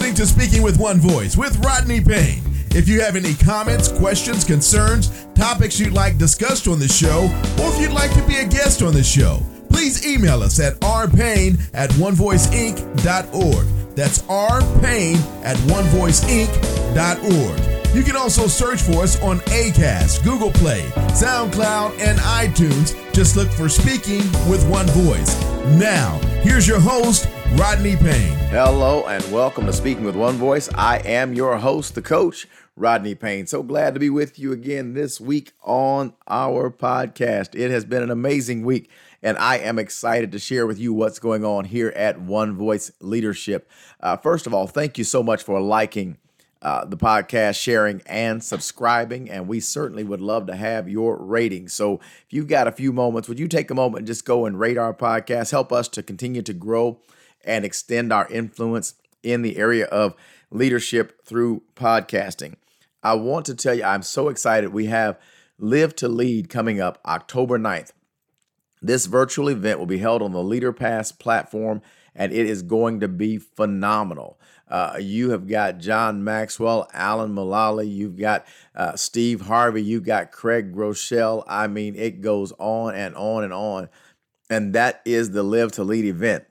listening to Speaking with One Voice with Rodney Payne. If you have any comments, questions, concerns, topics you'd like discussed on the show, or if you'd like to be a guest on the show, please email us at rpayne at onevoiceinc.org. That's rpayne at onevoiceinc.org. You can also search for us on ACAST, Google Play, SoundCloud, and iTunes. Just look for Speaking with One Voice. Now, here's your host, Rodney Payne. Hello, and welcome to Speaking with One Voice. I am your host, the coach, Rodney Payne. So glad to be with you again this week on our podcast. It has been an amazing week, and I am excited to share with you what's going on here at One Voice Leadership. Uh, first of all, thank you so much for liking uh, the podcast, sharing, and subscribing. And we certainly would love to have your rating. So if you've got a few moments, would you take a moment and just go and rate our podcast? Help us to continue to grow and extend our influence in the area of leadership through podcasting. I want to tell you, I'm so excited. We have Live to Lead coming up October 9th. This virtual event will be held on the Leader Pass platform, and it is going to be phenomenal. Uh, you have got John Maxwell, Alan Mulally, you've got uh, Steve Harvey, you've got Craig Groeschel. I mean, it goes on and on and on. And that is the Live to Lead event.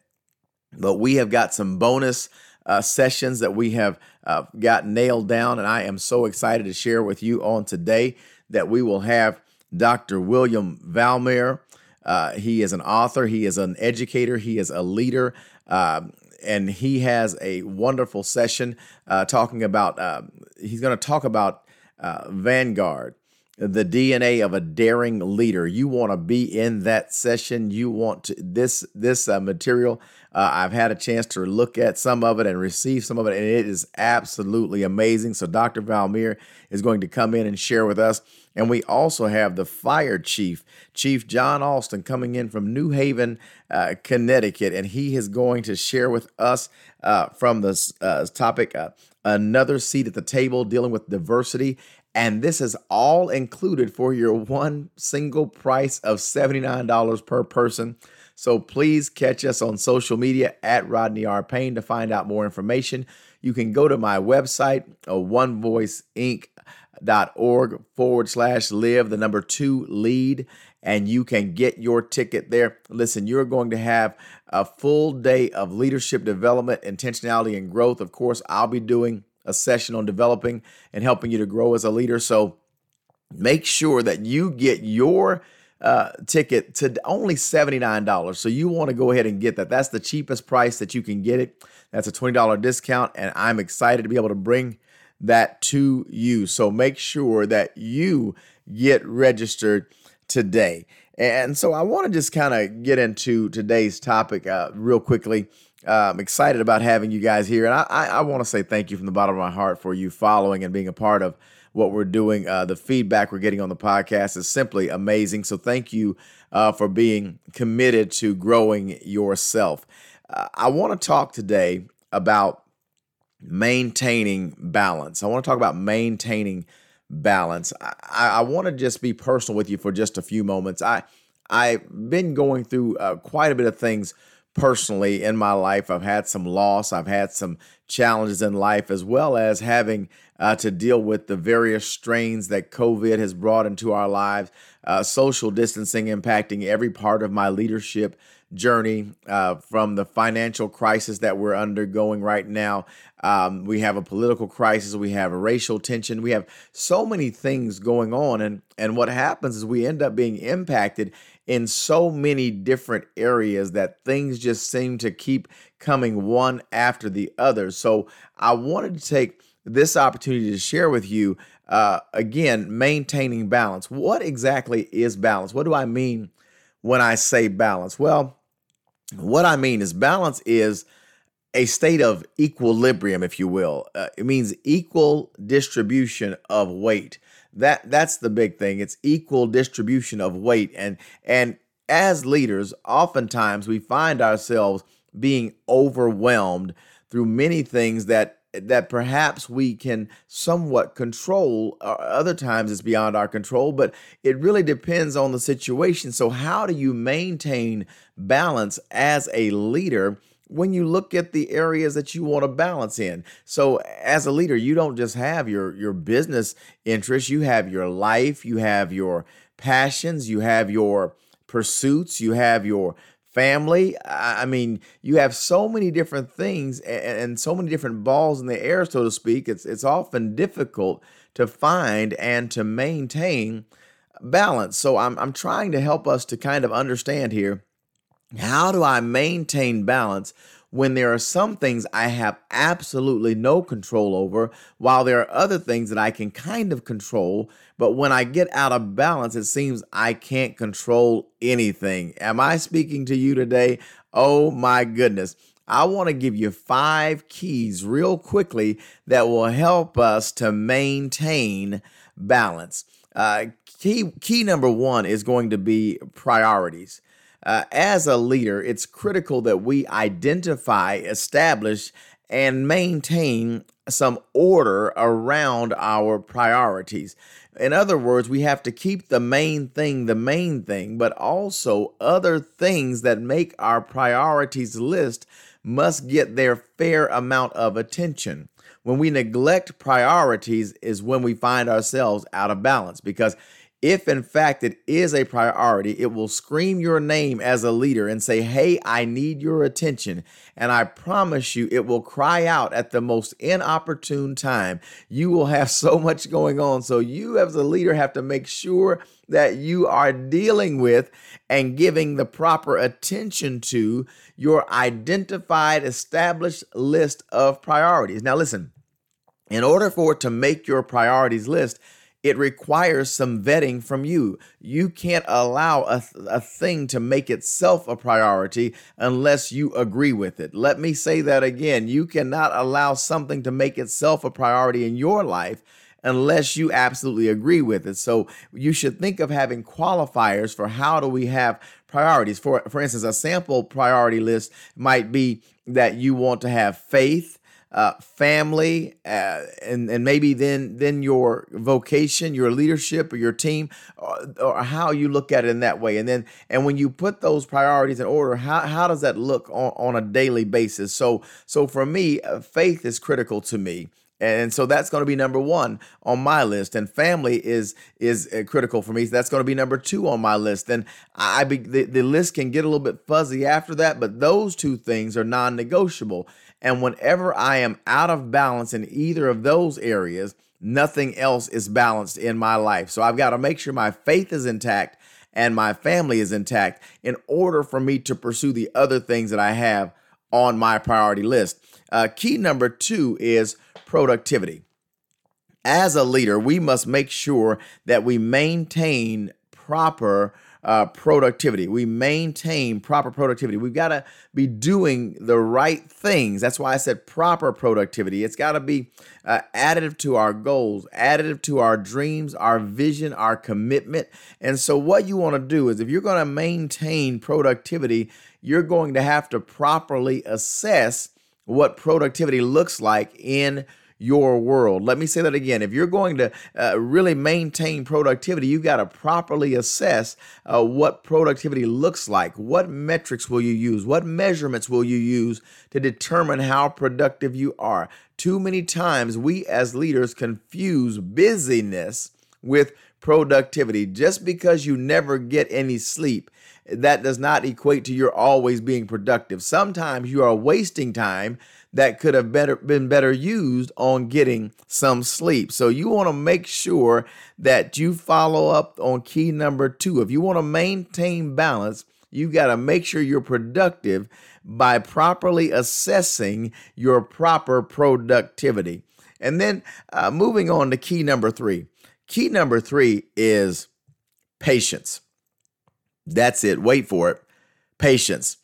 But we have got some bonus uh, sessions that we have uh, got nailed down, and I am so excited to share with you on today that we will have Dr. William Valmier. Uh, he is an author, he is an educator, he is a leader, um, and he has a wonderful session uh, talking about, uh, he's going to talk about uh, Vanguard the DNA of a daring leader. You want to be in that session. You want to, this this uh, material. Uh, I've had a chance to look at some of it and receive some of it, and it is absolutely amazing. So Dr. Valmier is going to come in and share with us. And we also have the fire chief, Chief John Alston, coming in from New Haven, uh, Connecticut, and he is going to share with us uh, from this uh, topic uh, another seat at the table dealing with diversity and this is all included for your one single price of $79 per person. So please catch us on social media at Rodney R. Payne to find out more information. You can go to my website, uh, onevoiceinc.org forward slash live, the number two lead, and you can get your ticket there. Listen, you're going to have a full day of leadership development, intentionality, and growth. Of course, I'll be doing a session on developing and helping you to grow as a leader. So make sure that you get your uh, ticket to only $79. So you want to go ahead and get that. That's the cheapest price that you can get it. That's a $20 discount. And I'm excited to be able to bring that to you. So make sure that you get registered today. And so I want to just kind of get into today's topic uh, real quickly. I'm excited about having you guys here. And I, I, I want to say thank you from the bottom of my heart for you following and being a part of what we're doing. Uh, the feedback we're getting on the podcast is simply amazing. So thank you uh, for being committed to growing yourself. Uh, I want to talk today about maintaining balance. I want to talk about maintaining balance. I, I want to just be personal with you for just a few moments. I I've been going through uh, quite a bit of things personally in my life. I've had some loss, I've had some challenges in life, as well as having uh, to deal with the various strains that COVID has brought into our lives, uh, social distancing impacting every part of my leadership journey uh, from the financial crisis that we're undergoing right now. Um, we have a political crisis, we have a racial tension, we have so many things going on. And, and what happens is we end up being impacted in so many different areas that things just seem to keep coming one after the other. So I wanted to take this opportunity to share with you uh, again, maintaining balance. What exactly is balance? What do I mean when I say balance? Well, what I mean is balance is a state of equilibrium, if you will. Uh, it means equal distribution of weight. That that's the big thing. It's equal distribution of weight. And and as leaders oftentimes we find ourselves being overwhelmed through many things that that perhaps we can somewhat control uh, other times it's beyond our control but it really depends on the situation so how do you maintain balance as a leader when you look at the areas that you want to balance in. So as a leader, you don't just have your your business interests, you have your life, you have your passions, you have your pursuits, you have your family. I mean, you have so many different things and, so many different balls in the air, so to speak. It's it's often difficult to find and to maintain balance. So I'm I'm trying to help us to kind of understand here how do I maintain balance when there are some things I have absolutely no control over, while there are other things that I can kind of control. But when I get out of balance, it seems I can't control anything. Am I speaking to you today? Oh my goodness. I want to give you five keys real quickly that will help us to maintain balance. Uh, key, key number one is going to be priorities. Uh, as a leader, it's critical that we identify, establish, and maintain some order around our priorities. In other words, we have to keep the main thing the main thing, but also other things that make our priorities list must get their fair amount of attention. When we neglect priorities is when we find ourselves out of balance because if in fact it is a priority, it will scream your name as a leader and say, Hey, I need your attention. And I promise you, it will cry out at the most inopportune time. You will have so much going on. So, you as a leader have to make sure that you are dealing with and giving the proper attention to your identified, established list of priorities. Now, listen, in order for it to make your priorities list, it requires some vetting from you. You can't allow a, a thing to make itself a priority unless you agree with it. Let me say that again. You cannot allow something to make itself a priority in your life unless you absolutely agree with it. So you should think of having qualifiers for how do we have priorities. For for instance, a sample priority list might be that you want to have faith, uh, family, uh, and and maybe then then your vocation, your leadership, or your team, or, or, how you look at it in that way. And then and when you put those priorities in order, how how does that look on, on a daily basis? So so for me, uh, faith is critical to me. And so that's going to be number one on my list, and family is is uh, critical for me. So that's going to be number two on my list. And I be, the, the list can get a little bit fuzzy after that, but those two things are non-negotiable. And whenever I am out of balance in either of those areas, nothing else is balanced in my life. So I've got to make sure my faith is intact and my family is intact in order for me to pursue the other things that I have on my priority list. Uh, key number two is productivity. As a leader, we must make sure that we maintain proper uh, productivity. We maintain proper productivity. We've got to be doing the right things. That's why I said proper productivity. It's got to be uh, additive to our goals, additive to our dreams, our vision, our commitment. And so, what you want to do is if you're going to maintain productivity, you're going to have to properly assess what productivity looks like in your world. Let me say that again. If you're going to uh, really maintain productivity, you've got to properly assess uh, what productivity looks like. What metrics will you use? What measurements will you use to determine how productive you are? Too many times we as leaders confuse busyness with productivity. Just because you never get any sleep, that does not equate to you're always being productive. Sometimes you are wasting time that could have better been better used on getting some sleep. So you want to make sure that you follow up on key number 2. If you want to maintain balance, you've got to make sure you're productive by properly assessing your proper productivity. And then uh, moving on to key number 3. Key number 3 is patience. That's it. Wait for it. Patience.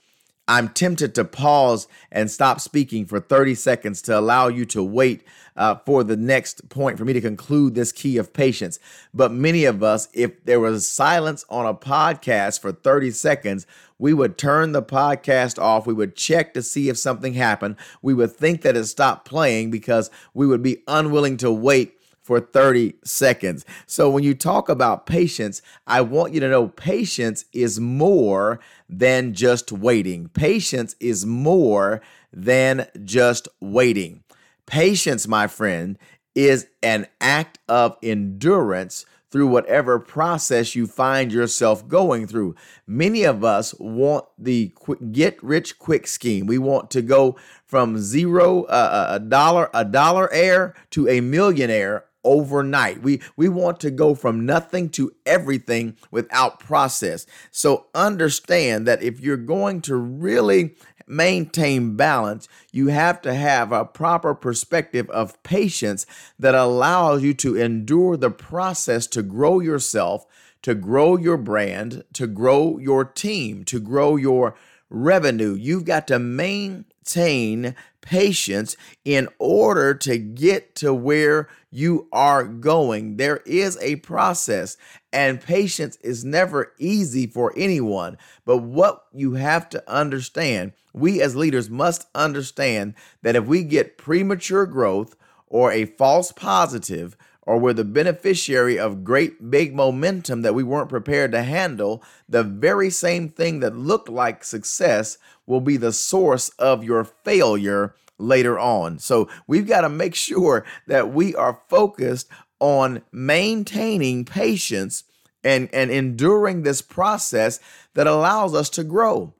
I'm tempted to pause and stop speaking for 30 seconds to allow you to wait uh, for the next point for me to conclude this key of patience. But many of us, if there was silence on a podcast for 30 seconds, we would turn the podcast off. We would check to see if something happened. We would think that it stopped playing because we would be unwilling to wait for 30 seconds. So when you talk about patience, I want you to know patience is more than just waiting. Patience is more than just waiting. Patience, my friend, is an act of endurance through whatever process you find yourself going through. Many of us want the quick, get rich quick scheme. We want to go from zero uh, uh a dollar a dollar heir to a millionaire overnight. We we want to go from nothing to everything without process. So understand that if you're going to really maintain balance, you have to have a proper perspective of patience that allows you to endure the process to grow yourself, to grow your brand, to grow your team, to grow your revenue. You've got to maintain patience in order to get to where you are going. There is a process, and patience is never easy for anyone. But what you have to understand, we as leaders must understand that if we get premature growth or a false positive, or we're the beneficiary of great big momentum that we weren't prepared to handle, the very same thing that looked like success will be the source of your failure later on. So we've got to make sure that we are focused on maintaining patience and, and enduring this process that allows us to grow.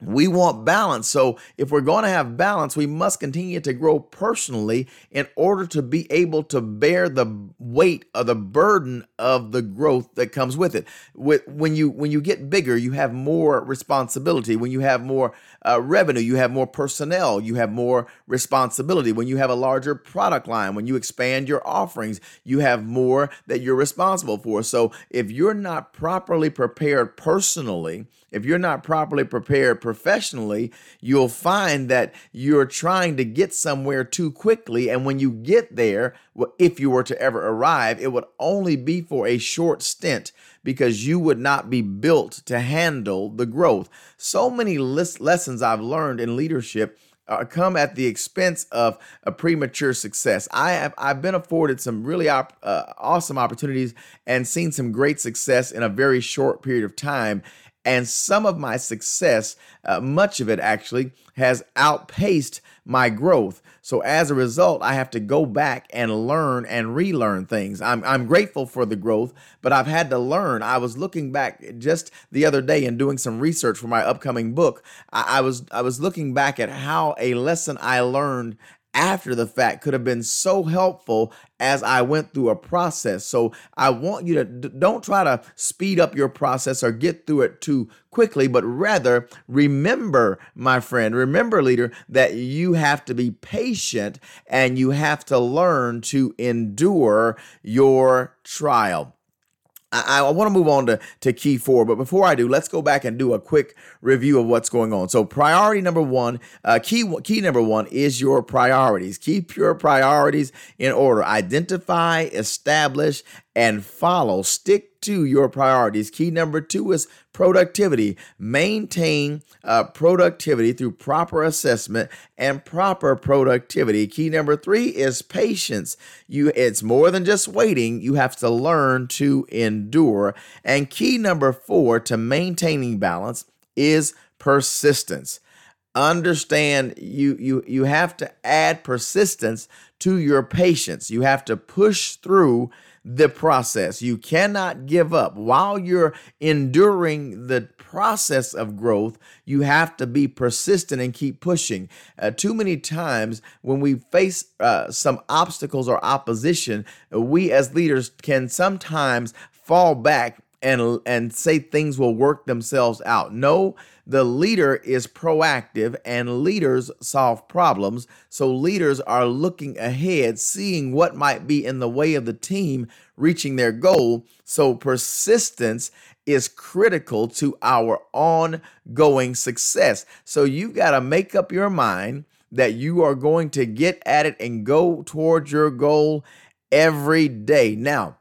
We want balance. So, if we're going to have balance, we must continue to grow personally in order to be able to bear the weight of the burden of the growth that comes with it. When you when you get bigger, you have more responsibility. When you have more uh, revenue, you have more personnel, you have more responsibility. When you have a larger product line, when you expand your offerings, you have more that you're responsible for. So, if you're not properly prepared personally, if you're not properly prepared professionally, you'll find that you're trying to get somewhere too quickly. And when you get there, if you were to ever arrive, it would only be for a short stint because you would not be built to handle the growth. So many lessons I've learned in leadership uh, come at the expense of a premature success. I have I've been afforded some really op- uh, awesome opportunities and seen some great success in a very short period of time. And some of my success, uh, much of it actually, has outpaced my growth. So as a result, I have to go back and learn and relearn things. I'm, I'm grateful for the growth, but I've had to learn. I was looking back just the other day and doing some research for my upcoming book. I, I was I was looking back at how a lesson I learned after the fact could have been so helpful as I went through a process. So I want you to don't try to speed up your process or get through it too quickly, but rather remember, my friend, remember, leader, that you have to be patient and you have to learn to endure your trial. I, I want to move on to, to key four, but before I do, let's go back and do a quick review of what's going on. So, priority number one, uh, key key number one is your priorities. Keep your priorities in order. Identify, establish, and follow. Stick to your priorities. Key number two is productivity. Maintain uh, productivity through proper assessment and proper productivity. Key number three is patience. You, it's more than just waiting. You have to learn to endure. And key number four to maintaining balance is persistence understand you you you have to add persistence to your patience you have to push through the process. You cannot give up. While you're enduring the process of growth, you have to be persistent and keep pushing. Uh, too many times when we face uh, some obstacles or opposition, we as leaders can sometimes fall back and and say things will work themselves out. No, the leader is proactive and leaders solve problems. So leaders are looking ahead, seeing what might be in the way of the team reaching their goal. So persistence is critical to our ongoing success. So you've got to make up your mind that you are going to get at it and go towards your goal every day. Now,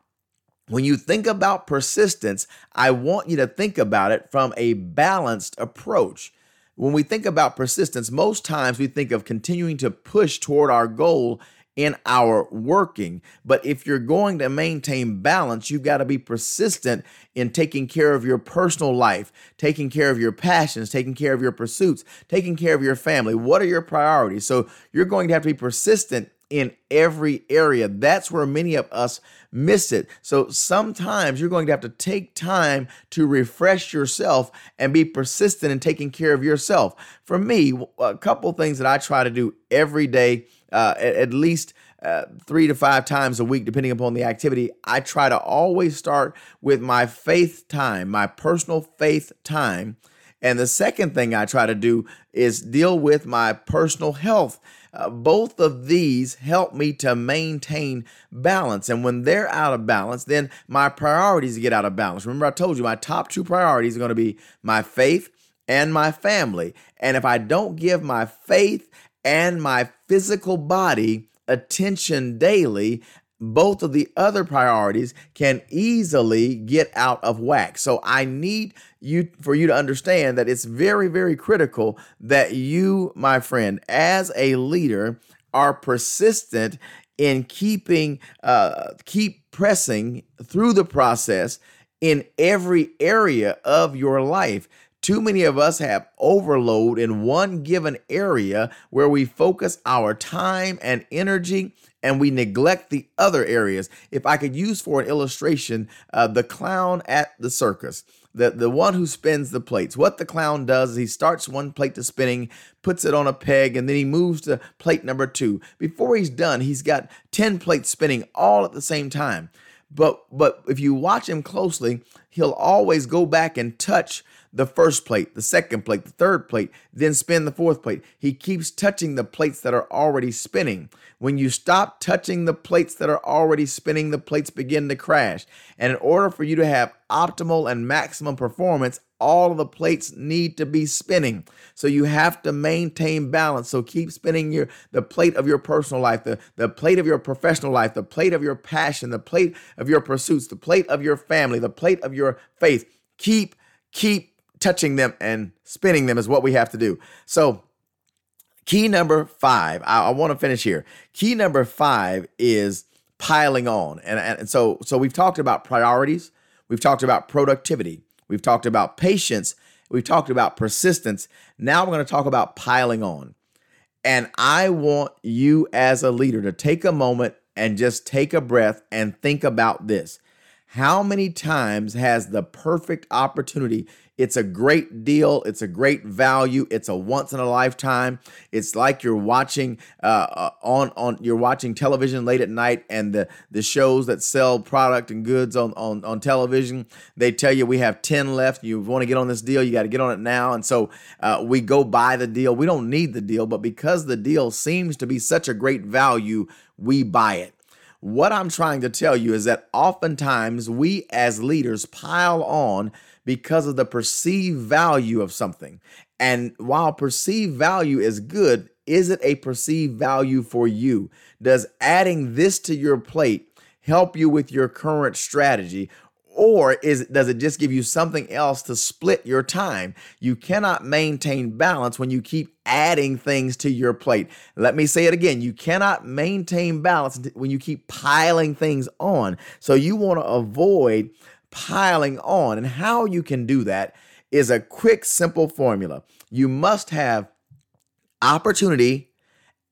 when you think about persistence, I want you to think about it from a balanced approach. When we think about persistence, most times we think of continuing to push toward our goal in our working. But if you're going to maintain balance, you've got to be persistent in taking care of your personal life, taking care of your passions, taking care of your pursuits, taking care of your family. What are your priorities? So you're going to have to be persistent in every area. That's where many of us miss it. So sometimes you're going to have to take time to refresh yourself and be persistent in taking care of yourself. For me, a couple things that I try to do every day, uh, at, least. Uh, three to five times a week, depending upon the activity. I try to always start with my faith time, my personal faith time. And the second thing I try to do is deal with my personal health uh, both of these help me to maintain balance. And when they're out of balance, then my priorities get out of balance. Remember, I told you my top two priorities are going to be my faith and my family. And if I don't give my faith and my physical body attention daily, both of the other priorities can easily get out of whack. So I need you for you to understand that it's very very critical that you my friend as a leader are persistent in keeping uh, keep pressing through the process in every area of your life too many of us have overload in one given area where we focus our time and energy and we neglect the other areas. If I could use for an illustration, uh, the clown at the circus, the, the one who spins the plates. What the clown does is he starts one plate to spinning, puts it on a peg, and then he moves to plate number two. Before he's done, he's got 10 plates spinning all at the same time. But but if you watch him closely, he'll always go back and touch the first plate, the second plate, the third plate, then spin the fourth plate. He keeps touching the plates that are already spinning. When you stop touching the plates that are already spinning, the plates begin to crash. And in order for you to have optimal and maximum performance, all of the plates need to be spinning. So you have to maintain balance. So keep spinning your the plate of your personal life, the, the plate of your professional life, the plate of your passion, the plate of your pursuits, the plate of your family, the plate of your faith. Keep, keep touching them and spinning them is what we have to do. So, key number five, I, I want to finish here. Key number five is piling on. And, and so, so we've talked about priorities, we've talked about productivity, we've talked about patience, we've talked about persistence. Now we're going to talk about piling on. And I want you as a leader to take a moment and just take a breath and think about this. How many times has the perfect opportunity it's a great deal. It's a great value. It's a once in a lifetime. It's like you're watching uh, uh, on on you're watching television late at night, and the the shows that sell product and goods on on on television. They tell you we have ten left. You want to get on this deal, you got to get on it now. And so uh, we go buy the deal. We don't need the deal, but because the deal seems to be such a great value, we buy it. What I'm trying to tell you is that oftentimes we as leaders pile on because of the perceived value of something. And while perceived value is good, is it a perceived value for you? Does adding this to your plate help you with your current strategy? Or is does it just give you something else to split your time? You cannot maintain balance when you keep adding things to your plate. Let me say it again. You cannot maintain balance when you keep piling things on. So you want to avoid piling on. And how you can do that is a quick, simple formula. You must have opportunity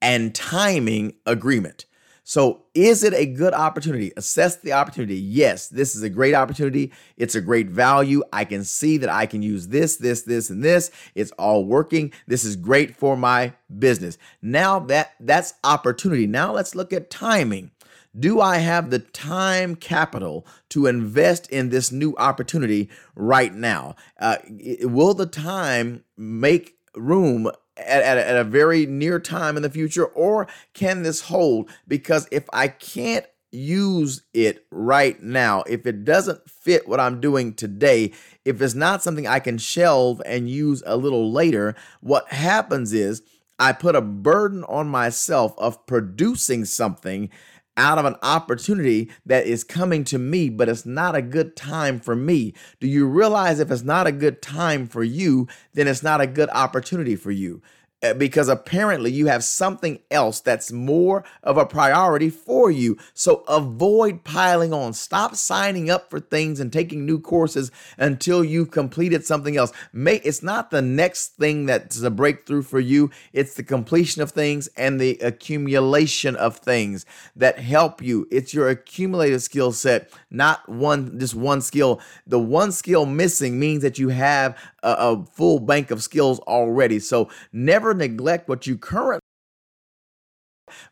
and timing agreement. So, is it a good opportunity? Assess the opportunity. Yes, this is a great opportunity. It's a great value. I can see that I can use this, this, this, and this. It's all working. This is great for my business. Now that that's opportunity. Now let's look at timing. Do I have the time capital to invest in this new opportunity right now? Uh, will the time make room at, at, at, a very near time in the future, or can this hold? Because if I can't use it right now, if it doesn't fit what I'm doing today, if it's not something I can shelve and use a little later, what happens is I put a burden on myself of producing something out of an opportunity that is coming to me, but it's not a good time for me. Do you realize if it's not a good time for you, then it's not a good opportunity for you? Uh, because apparently you have something else that's more of a priority for you. So avoid piling on. Stop signing up for things and taking new courses until you've completed something else. May, it's not the next thing that's a breakthrough for you, it's the completion of things and the accumulation of things that help you. It's your accumulated skill set, not one just one skill. The one skill missing means that you have a, a full bank of skills already. So never neglect what you currently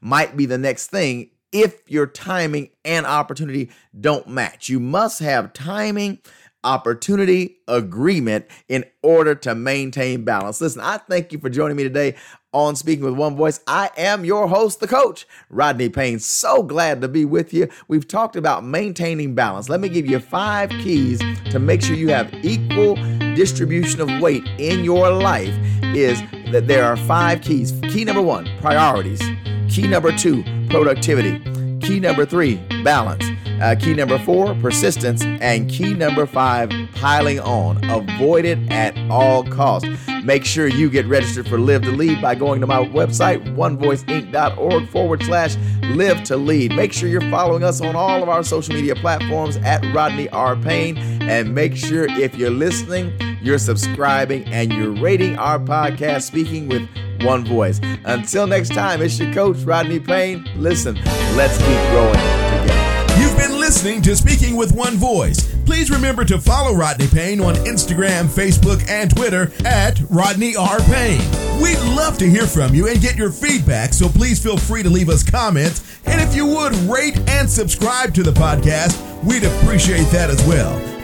might be the next thing if your timing and opportunity don't match. You must have timing, opportunity, agreement in order to maintain balance. Listen, I thank you for joining me today on Speaking with One Voice. I am your host, the coach, Rodney Payne. So glad to be with you. We've talked about maintaining balance. Let me give you five keys to make sure you have equal distribution of weight in your life is that there are five keys. Key number 1, priorities. Key number 2, productivity. Key number 3, balance. Uh, key number four, persistence. And key number five, piling on. Avoid it at all costs. Make sure you get registered for Live to Lead by going to my website, onevoiceinc.org forward slash live to lead. Make sure you're following us on all of our social media platforms at Rodney R. Payne. And make sure if you're listening, you're subscribing and you're rating our podcast, Speaking with One Voice. Until next time, it's your coach, Rodney Payne. Listen, let's keep growing together. You've been listening to Speaking with One Voice. Please remember to follow Rodney Payne on Instagram, Facebook, and Twitter at Rodney R. Payne. We'd love to hear from you and get your feedback, so please feel free to leave us comments. And if you would rate and subscribe to the podcast, we'd appreciate that as well.